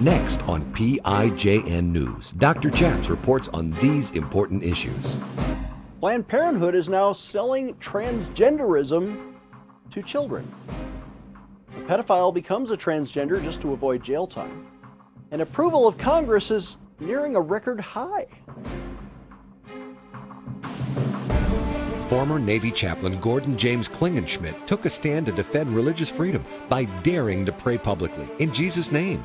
Next on PIJN News, Dr. Chaps reports on these important issues. Planned Parenthood is now selling transgenderism to children. A pedophile becomes a transgender just to avoid jail time. And approval of Congress is nearing a record high. Former Navy chaplain Gordon James Klingenschmitt took a stand to defend religious freedom by daring to pray publicly in Jesus' name.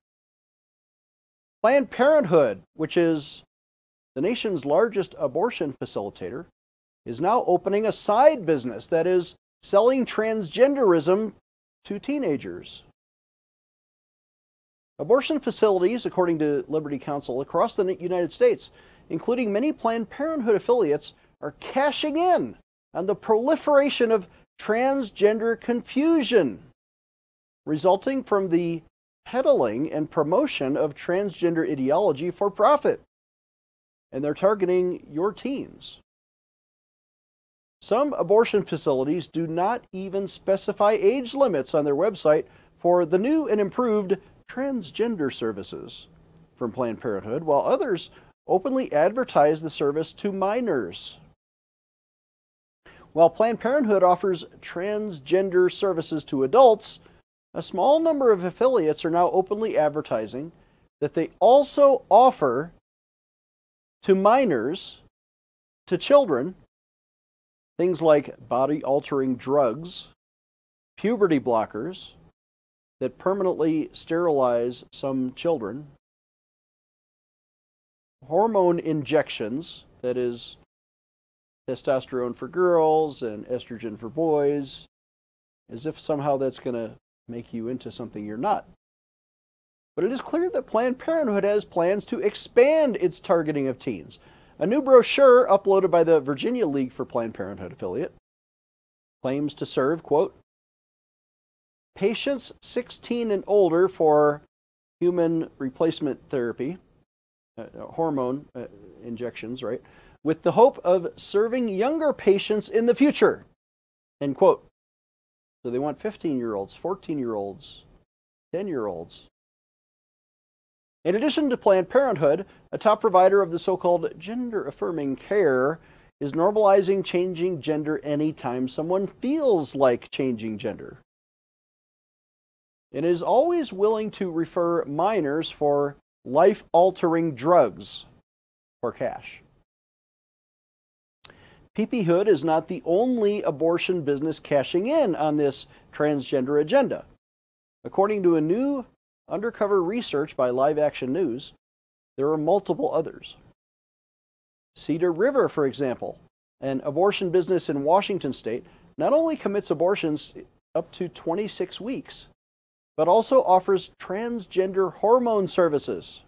Planned Parenthood, which is the nation's largest abortion facilitator, is now opening a side business that is selling transgenderism to teenagers. Abortion facilities, according to Liberty Counsel, across the United States, including many Planned Parenthood affiliates, are cashing in on the proliferation of transgender confusion resulting from the peddling and promotion of transgender ideology for profit. And they're targeting your teens. Some abortion facilities do not even specify age limits on their website for the new and improved transgender services from Planned Parenthood, while others openly advertise the service to minors. While Planned Parenthood offers transgender services to adults, a small number of affiliates are now openly advertising that they also offer to minors, to children, things like body altering drugs, puberty blockers that permanently sterilize some children, hormone injections, that is, testosterone for girls and estrogen for boys, as if somehow that's going to make you into something you're not. But it is clear that Planned Parenthood has plans to expand its targeting of teens. A new brochure uploaded by the Virginia League for Planned Parenthood affiliate claims to serve, quote, patients 16 and older for human replacement therapy, uh, hormone uh, injections, right, with the hope of serving younger patients in the future. End quote. So they want 15 year olds, 14 year olds, 10 year olds. In addition to Planned Parenthood, a top provider of the so called gender affirming care is normalizing changing gender anytime someone feels like changing gender. It is always willing to refer minors for life altering drugs for cash. PP Hood is not the only abortion business cashing in on this transgender agenda. According to a new undercover research by Live Action News, there are multiple others. Cedar River, for example, an abortion business in Washington state, not only commits abortions up to 26 weeks, but also offers transgender hormone services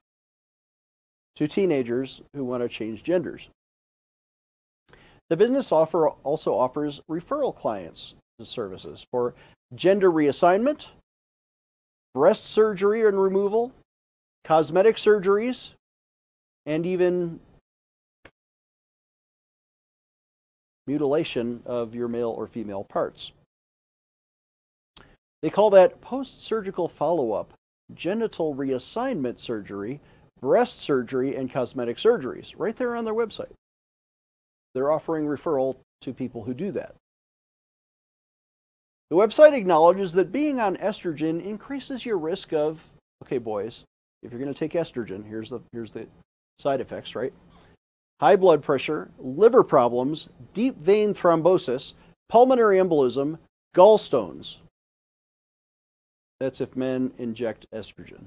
to teenagers who want to change genders. The business offer also offers referral clients services for gender reassignment, breast surgery and removal, cosmetic surgeries, and even mutilation of your male or female parts. They call that post surgical follow up, genital reassignment surgery, breast surgery, and cosmetic surgeries, right there on their website. They're offering referral to people who do that. The website acknowledges that being on estrogen increases your risk of, okay, boys, if you're going to take estrogen, here's the, here's the side effects, right? High blood pressure, liver problems, deep vein thrombosis, pulmonary embolism, gallstones. That's if men inject estrogen.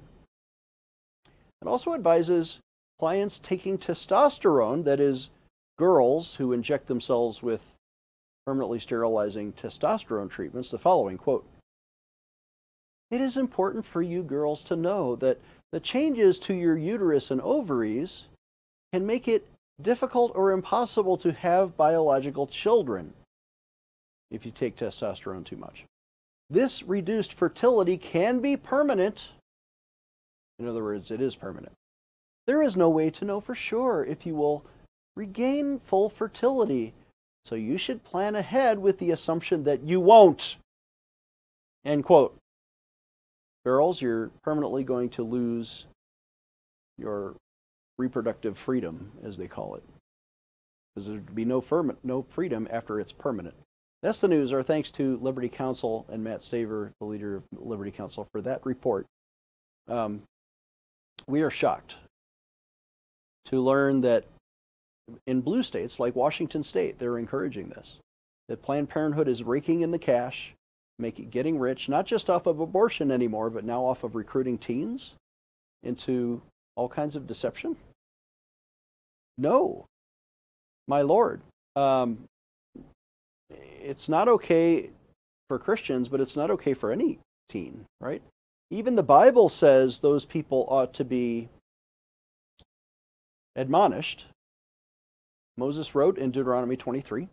It also advises clients taking testosterone, that is, girls who inject themselves with permanently sterilizing testosterone treatments the following quote It is important for you girls to know that the changes to your uterus and ovaries can make it difficult or impossible to have biological children if you take testosterone too much. This reduced fertility can be permanent. In other words, it is permanent. There is no way to know for sure if you will regain full fertility, so you should plan ahead with the assumption that you won't. End quote. Girls, you're permanently going to lose your reproductive freedom, as they call it. Because there'd be no, firm, no freedom after it's permanent. That's the news. Our thanks to Liberty Counsel and Matt Staver, the leader of Liberty Counsel, for that report. Um, we are shocked to learn that in blue states like Washington State, they're encouraging this. That Planned Parenthood is raking in the cash, making getting rich, not just off of abortion anymore, but now off of recruiting teens into all kinds of deception. No, my Lord. Um, it's not okay for Christians, but it's not okay for any teen, right? Even the Bible says those people ought to be admonished. Moses wrote in Deuteronomy 23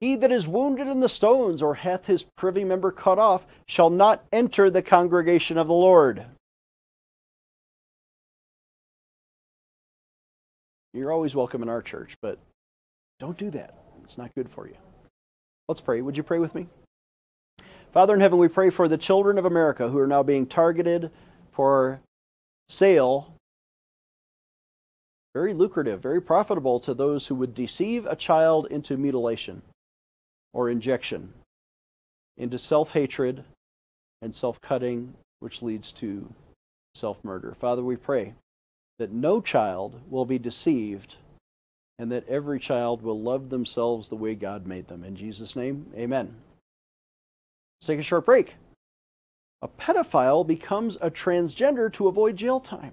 He that is wounded in the stones or hath his privy member cut off shall not enter the congregation of the Lord. You're always welcome in our church, but don't do that. It's not good for you. Let's pray. Would you pray with me? Father in heaven, we pray for the children of America who are now being targeted for sale. Very lucrative, very profitable to those who would deceive a child into mutilation or injection, into self hatred and self cutting, which leads to self murder. Father, we pray that no child will be deceived and that every child will love themselves the way God made them. In Jesus' name, amen. Let's take a short break. A pedophile becomes a transgender to avoid jail time.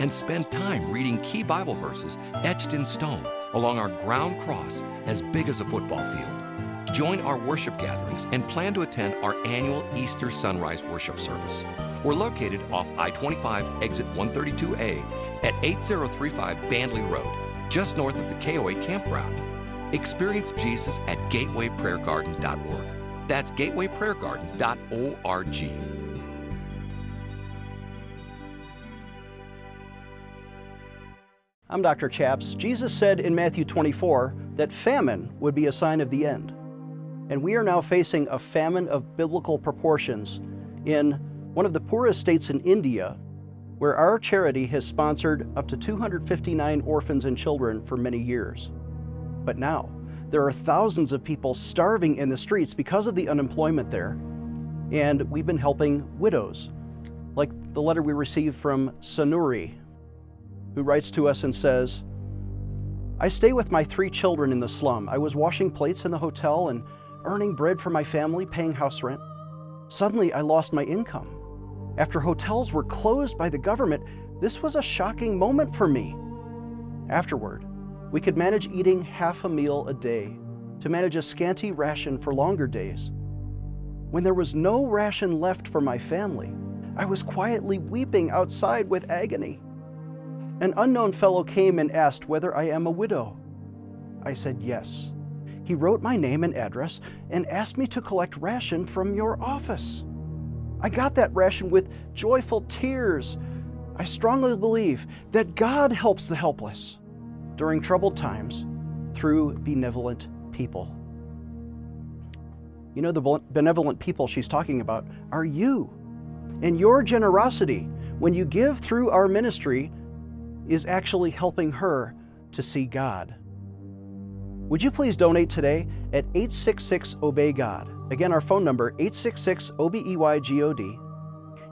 and spend time reading key Bible verses etched in stone along our ground cross as big as a football field. Join our worship gatherings and plan to attend our annual Easter Sunrise Worship Service. We're located off I 25 exit 132A at 8035 Bandley Road, just north of the KOA campground. Experience Jesus at gatewayprayergarden.org. That's gatewayprayergarden.org. I'm Dr. Chaps. Jesus said in Matthew 24 that famine would be a sign of the end and we are now facing a famine of biblical proportions in one of the poorest states in India, where our charity has sponsored up to 259 orphans and children for many years. But now, there are thousands of people starving in the streets because of the unemployment there, and we've been helping widows, like the letter we received from Sanuri, who writes to us and says, I stay with my three children in the slum. I was washing plates in the hotel and earning bread for my family, paying house rent. Suddenly, I lost my income. After hotels were closed by the government, this was a shocking moment for me. Afterward, we could manage eating half a meal a day to manage a scanty ration for longer days. When there was no ration left for my family, I was quietly weeping outside with agony. An unknown fellow came and asked whether I am a widow. I said yes. He wrote my name and address and asked me to collect ration from your office. I got that ration with joyful tears. I strongly believe that God helps the helpless during troubled times through benevolent people. You know, the benevolent people she's talking about are you. And your generosity, when you give through our ministry, is actually helping her to see God. Would you please donate today at 866 Obey God. Again, our phone number 866 O B E Y G O D.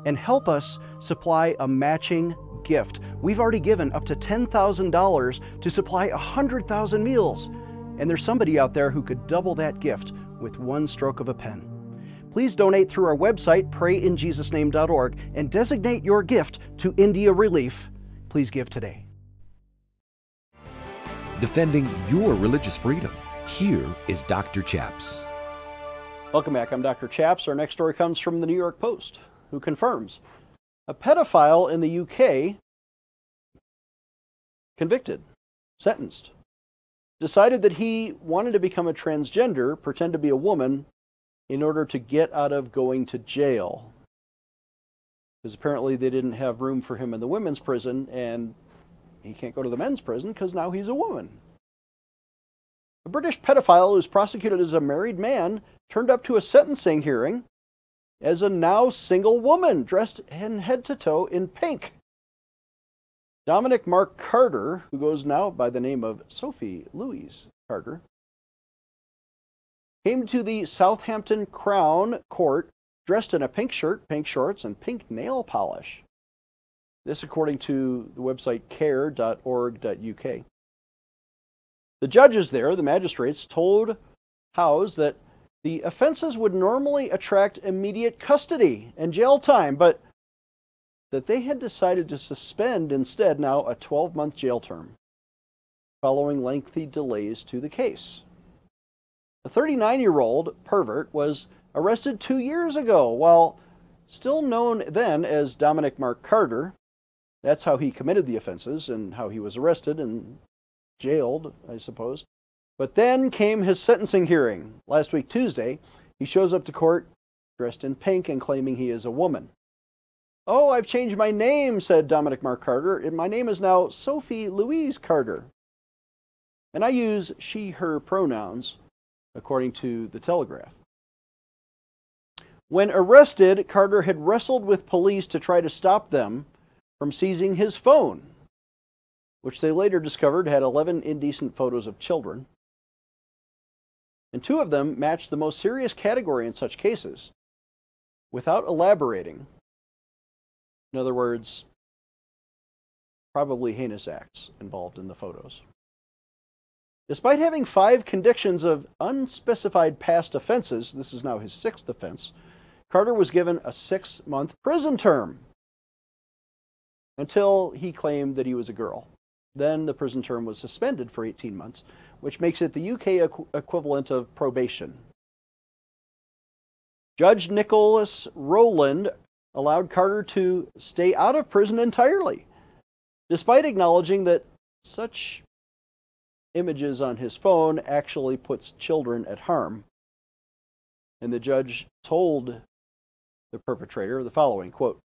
And help us supply a matching gift. We've already given up to $10,000 to supply 100,000 meals. And there's somebody out there who could double that gift with one stroke of a pen. Please donate through our website, prayinjesusname.org, and designate your gift to India Relief. Please give today. Defending your religious freedom. Here is Dr. Chaps. Welcome back. I'm Dr. Chaps. Our next story comes from the New York Post, who confirms a pedophile in the UK convicted, sentenced, decided that he wanted to become a transgender, pretend to be a woman, in order to get out of going to jail. Because apparently they didn't have room for him in the women's prison, and he can't go to the men's prison because now he's a woman. A British pedophile who's prosecuted as a married man turned up to a sentencing hearing as a now single woman dressed in head to toe in pink. Dominic Mark Carter, who goes now by the name of Sophie Louise Carter, came to the Southampton Crown Court dressed in a pink shirt, pink shorts, and pink nail polish. This, according to the website care.org.uk. The judges there, the magistrates, told Howes that the offenses would normally attract immediate custody and jail time, but that they had decided to suspend instead now a 12 month jail term following lengthy delays to the case. The 39 year old pervert was arrested two years ago while still known then as Dominic Mark Carter. That's how he committed the offenses and how he was arrested and jailed, I suppose. But then came his sentencing hearing last week, Tuesday. He shows up to court dressed in pink and claiming he is a woman. Oh, I've changed my name, said Dominic Mark Carter. My name is now Sophie Louise Carter. And I use she, her pronouns, according to the Telegraph. When arrested, Carter had wrestled with police to try to stop them from seizing his phone which they later discovered had 11 indecent photos of children. And two of them matched the most serious category in such cases without elaborating. In other words, probably heinous acts involved in the photos. Despite having five convictions of unspecified past offenses, this is now his sixth offense, Carter was given a six month prison term until he claimed that he was a girl. Then the prison term was suspended for 18 months, which makes it the UK equ- equivalent of probation. Judge Nicholas Rowland allowed Carter to stay out of prison entirely, despite acknowledging that such images on his phone actually puts children at harm. And the judge told the perpetrator of the following quote,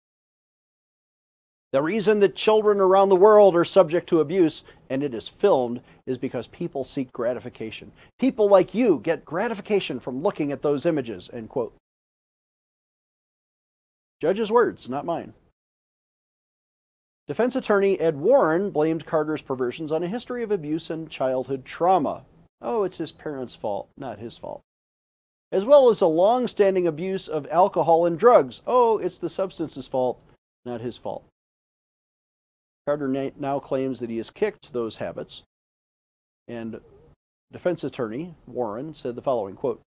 the reason that children around the world are subject to abuse and it is filmed is because people seek gratification. People like you get gratification from looking at those images, end quote. Judge's words, not mine. Defense attorney Ed Warren blamed Carter's perversions on a history of abuse and childhood trauma. Oh, it's his parents' fault, not his fault. As well as a long standing abuse of alcohol and drugs. Oh, it's the substance's fault, not his fault. Carter now claims that he has kicked those habits. And defense attorney Warren said the following quote,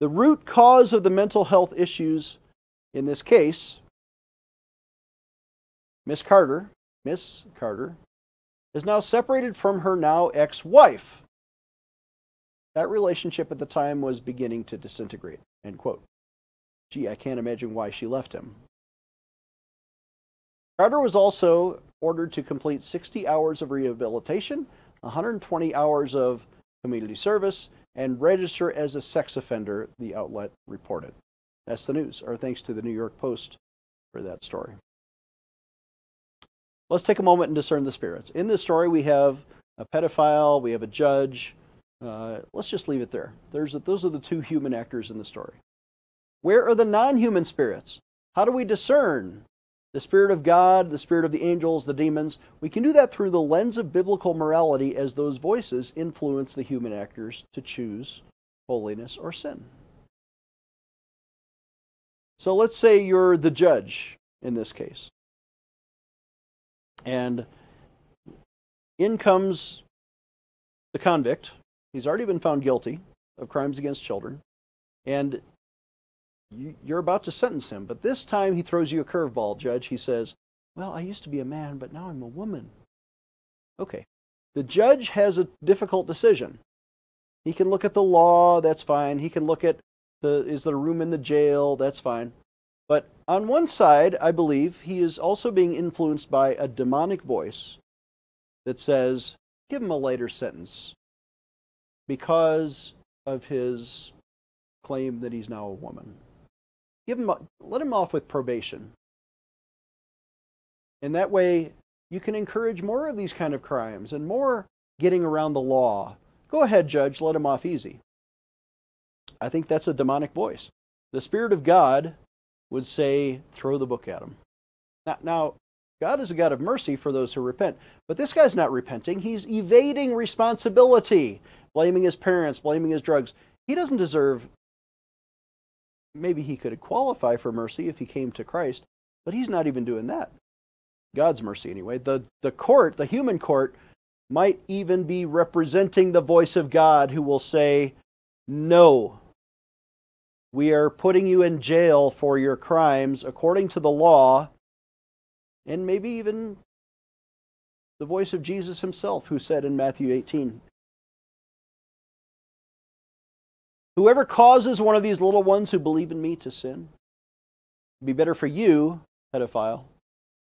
The root cause of the mental health issues in this case, Miss Carter, Miss Carter, is now separated from her now ex wife. That relationship at the time was beginning to disintegrate. End quote. Gee, I can't imagine why she left him. Carter was also ordered to complete 60 hours of rehabilitation, 120 hours of community service, and register as a sex offender, the outlet reported. That's the news. Our thanks to the New York Post for that story. Let's take a moment and discern the spirits. In this story, we have a pedophile, we have a judge. Uh, let's just leave it there. There's a, those are the two human actors in the story. Where are the non human spirits? How do we discern the Spirit of God, the Spirit of the angels, the demons. We can do that through the lens of biblical morality as those voices influence the human actors to choose holiness or sin. So let's say you're the judge in this case. And in comes the convict. He's already been found guilty of crimes against children. And you're about to sentence him. But this time he throws you a curveball, Judge. He says, Well, I used to be a man, but now I'm a woman. Okay. The judge has a difficult decision. He can look at the law, that's fine. He can look at the is there a room in the jail, that's fine. But on one side, I believe he is also being influenced by a demonic voice that says, give him a lighter sentence because of his claim that he's now a woman. Give him, let him off with probation. And that way, you can encourage more of these kind of crimes and more getting around the law. Go ahead, judge, let him off easy. I think that's a demonic voice. The Spirit of God would say, throw the book at him. Now, now, God is a God of mercy for those who repent, but this guy's not repenting. He's evading responsibility, blaming his parents, blaming his drugs. He doesn't deserve, maybe he could qualify for mercy if he came to Christ, but he's not even doing that. God's mercy, anyway. The, the court, the human court, might even be representing the voice of God who will say, No, we are putting you in jail for your crimes according to the law, and maybe even the voice of Jesus himself, who said in Matthew 18, Whoever causes one of these little ones who believe in me to sin, it'd be better for you, pedophile,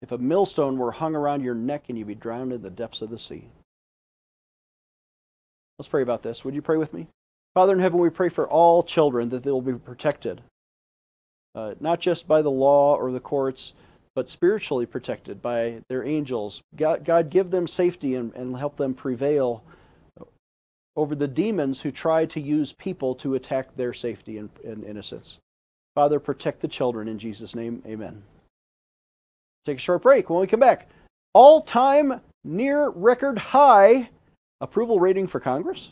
if a millstone were hung around your neck and you'd be drowned in the depths of the sea. Let's pray about this. Would you pray with me? Father in heaven, we pray for all children that they will be protected, uh, not just by the law or the courts, but spiritually protected by their angels. God, God give them safety and, and help them prevail over the demons who try to use people to attack their safety and, and innocence. Father, protect the children in Jesus' name. Amen. Take a short break. When we come back, all time near record high approval rating for Congress.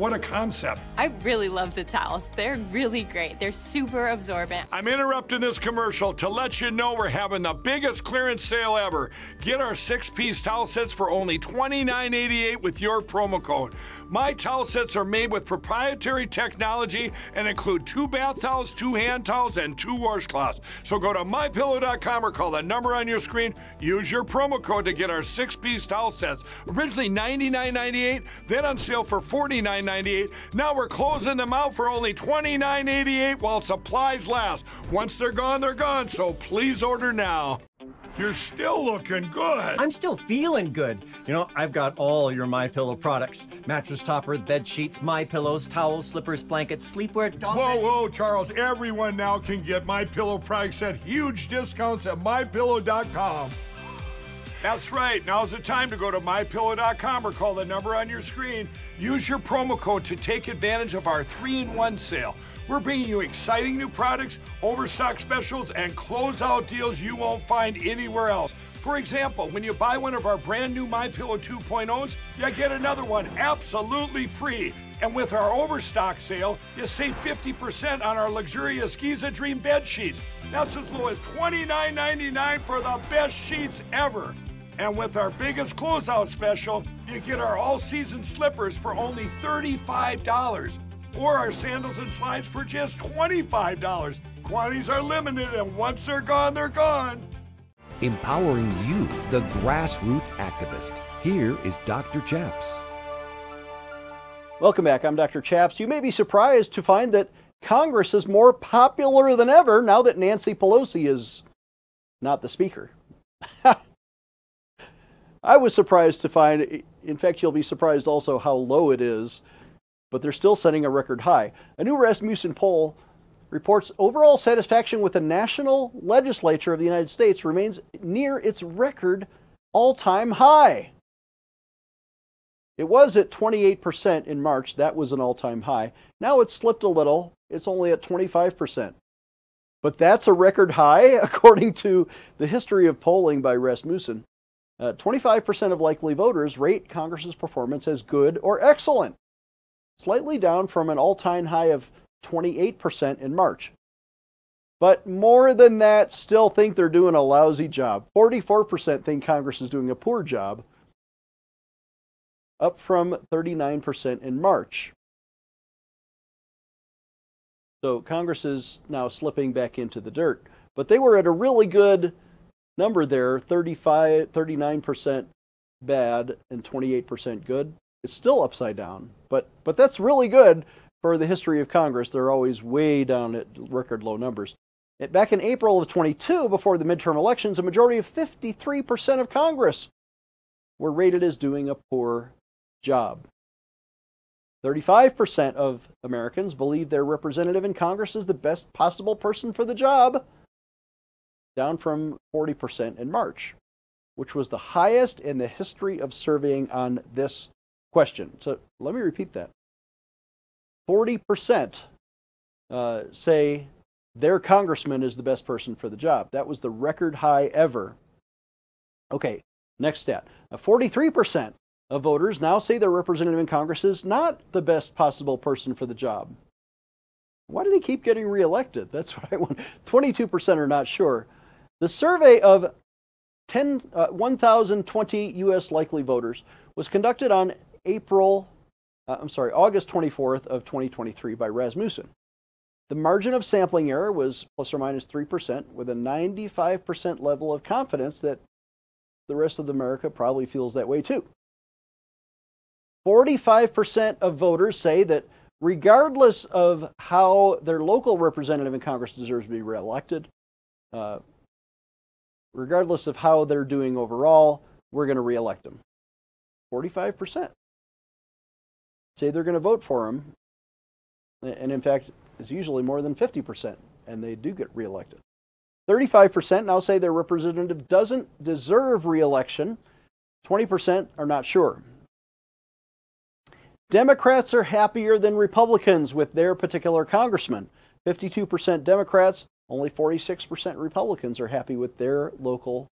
What a concept. I really love the towels. They're really great. They're super absorbent. I'm interrupting this commercial to let you know we're having the biggest clearance sale ever. Get our six piece towel sets for only $29.88 with your promo code. My towel sets are made with proprietary technology and include two bath towels, two hand towels, and two washcloths. So go to mypillow.com or call the number on your screen. Use your promo code to get our six piece towel sets. Originally $99.98, then on sale for $49.98. Now we're closing them out for only $29.88 while supplies last. Once they're gone, they're gone, so please order now. You're still looking good. I'm still feeling good. You know, I've got all your My Pillow products: mattress topper, bed sheets, My Pillows, towels, slippers, blankets, sleepwear. Dog whoa, bed- whoa, Charles! Everyone now can get My Pillow products at huge discounts at MyPillow.com. That's right. Now's the time to go to mypillow.com or call the number on your screen. Use your promo code to take advantage of our 3-in-1 sale. We're bringing you exciting new products, overstock specials, and closeout deals you won't find anywhere else. For example, when you buy one of our brand new MyPillow 2.0s, you get another one absolutely free. And with our overstock sale, you save 50% on our luxurious Giza Dream bed sheets. That's as low as $29.99 for the best sheets ever. And with our biggest closeout special, you get our all season slippers for only $35 or our sandals and slides for just $25. Quantities are limited, and once they're gone, they're gone. Empowering you, the grassroots activist. Here is Dr. Chaps. Welcome back. I'm Dr. Chaps. You may be surprised to find that Congress is more popular than ever now that Nancy Pelosi is not the speaker. I was surprised to find, in fact, you'll be surprised also how low it is, but they're still setting a record high. A new Rasmussen poll reports overall satisfaction with the national legislature of the United States remains near its record all time high. It was at 28% in March. That was an all time high. Now it's slipped a little. It's only at 25%. But that's a record high, according to the history of polling by Rasmussen. Uh, 25% of likely voters rate Congress's performance as good or excellent, slightly down from an all time high of 28% in March. But more than that, still think they're doing a lousy job. 44% think Congress is doing a poor job, up from 39% in March. So Congress is now slipping back into the dirt. But they were at a really good number there 35, 39% bad and 28% good. It's still upside down, but, but that's really good for the history of Congress. They're always way down at record low numbers. Back in April of 22, before the midterm elections, a majority of 53% of Congress were rated as doing a poor job. 35% of Americans believe their representative in Congress is the best possible person for the job, down from 40% in March, which was the highest in the history of surveying on this question. So let me repeat that. 40% uh, say their congressman is the best person for the job. That was the record high ever. Okay, next stat. 43% of voters now say their representative in Congress is not the best possible person for the job. Why do they keep getting reelected? That's what I want. 22% are not sure. The survey of 10, uh, 1,020 U.S. likely voters was conducted on April, uh, I'm sorry, August 24th of 2023 by Rasmussen. The margin of sampling error was plus or minus 3%, with a 95% level of confidence that the rest of America probably feels that way too. 45% of voters say that regardless of how their local representative in Congress deserves to be reelected, uh, regardless of how they're doing overall, we're going to reelect them. 45% say they're going to vote for him. And in fact, it's usually more than 50%, and they do get reelected. 35% now say their representative doesn't deserve reelection. 20% are not sure. Democrats are happier than Republicans with their particular congressman. 52% Democrats, only 46% Republicans are happy with their local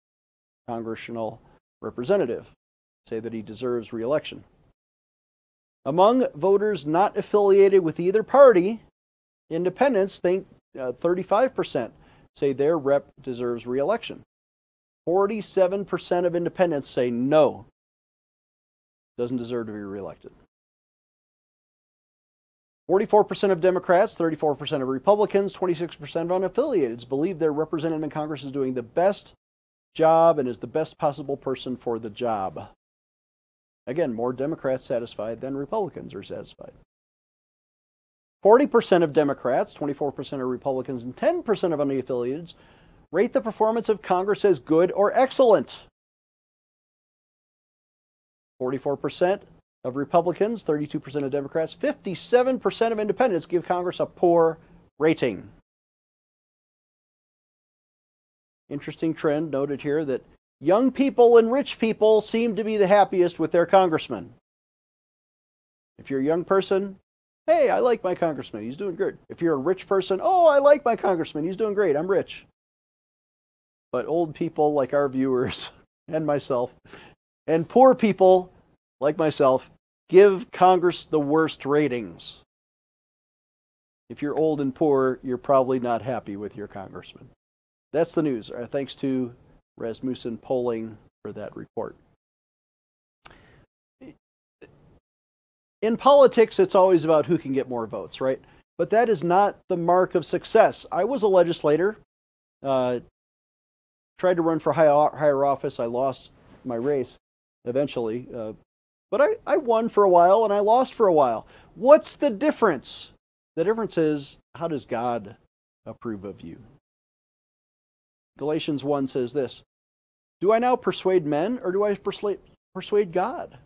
congressional representative. Say that he deserves reelection. Among voters not affiliated with either party, Independents think uh, 35% say their rep deserves reelection. 47% of independents say no, doesn't deserve to be reelected. 44% of Democrats, 34% of Republicans, 26% of unaffiliateds believe their representative in Congress is doing the best job and is the best possible person for the job. Again, more Democrats satisfied than Republicans are satisfied. 40% of Democrats, 24% of Republicans, and 10% of unaffiliateds rate the performance of Congress as good or excellent. 44% of Republicans, 32% of Democrats, 57% of independents give Congress a poor rating. Interesting trend noted here that young people and rich people seem to be the happiest with their congressman. If you're a young person, Hey, I like my congressman. He's doing good. If you're a rich person, oh, I like my congressman. He's doing great. I'm rich. But old people like our viewers and myself, and poor people like myself, give Congress the worst ratings. If you're old and poor, you're probably not happy with your congressman. That's the news. Uh, thanks to Rasmussen polling for that report. in politics, it's always about who can get more votes, right? But that is not the mark of success. I was a legislator, uh, tried to run for higher, higher office. I lost my race eventually, uh, but I, I won for a while and I lost for a while. What's the difference? The difference is how does God approve of you? Galatians 1 says this Do I now persuade men or do I persuade, persuade God?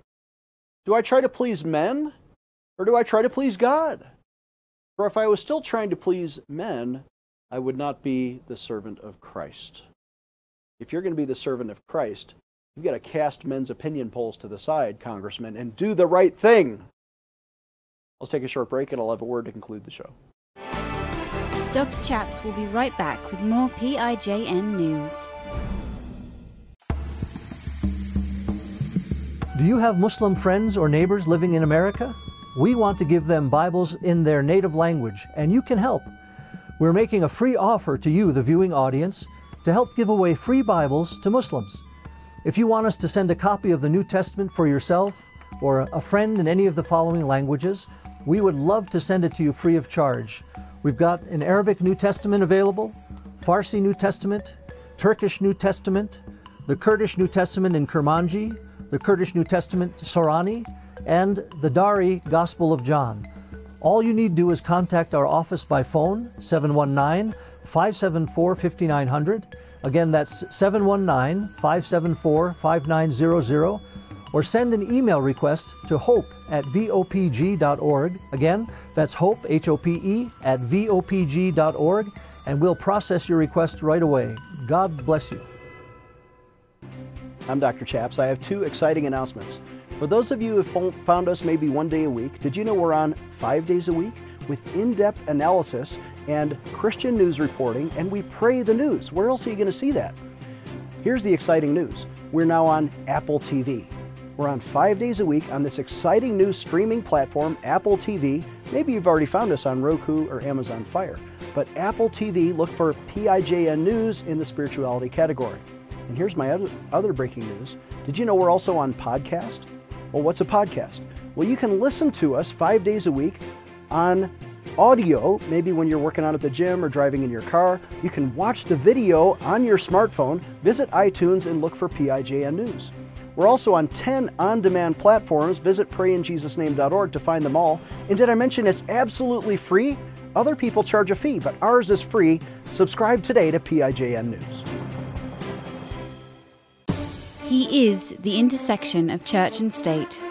Do I try to please men or do I try to please God? For if I was still trying to please men, I would not be the servant of Christ. If you're going to be the servant of Christ, you've got to cast men's opinion polls to the side, Congressman, and do the right thing. Let's take a short break and I'll have a word to conclude the show. Dr. Chaps will be right back with more PIJN news. Do you have Muslim friends or neighbors living in America? We want to give them Bibles in their native language, and you can help. We're making a free offer to you, the viewing audience, to help give away free Bibles to Muslims. If you want us to send a copy of the New Testament for yourself or a friend in any of the following languages, we would love to send it to you free of charge. We've got an Arabic New Testament available, Farsi New Testament, Turkish New Testament, the Kurdish New Testament in Kurmanji, the Kurdish New Testament Sorani, and the Dari Gospel of John. All you need to do is contact our office by phone, 719 574 5900. Again, that's 719 574 5900 or send an email request to hope at vopg.org. Again, that's hope, H O P E, at vopg.org, and we'll process your request right away. God bless you. I'm Dr. Chaps. I have two exciting announcements. For those of you who found us maybe one day a week, did you know we're on five days a week with in depth analysis and Christian news reporting, and we pray the news? Where else are you going to see that? Here's the exciting news we're now on Apple TV. We're on five days a week on this exciting new streaming platform, Apple TV. Maybe you've already found us on Roku or Amazon Fire. But Apple TV, look for PIJN News in the spirituality category. And here's my other, other breaking news. Did you know we're also on podcast? Well, what's a podcast? Well, you can listen to us five days a week on audio, maybe when you're working out at the gym or driving in your car. You can watch the video on your smartphone, visit iTunes, and look for PIJN News. We're also on 10 on demand platforms. Visit prayinjesusname.org to find them all. And did I mention it's absolutely free? Other people charge a fee, but ours is free. Subscribe today to PIJN News. He is the intersection of church and state.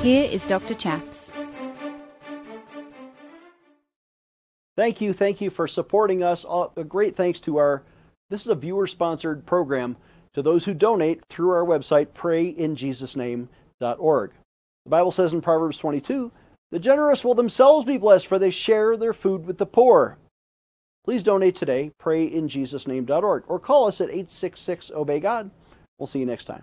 Here is Dr. Chaps. Thank you, thank you for supporting us. A great thanks to our, this is a viewer sponsored program, to those who donate through our website, prayinjesusname.org. The Bible says in Proverbs 22, the generous will themselves be blessed, for they share their food with the poor. Please donate today, prayinjesusname.org, or call us at 866 Obey God. We'll see you next time.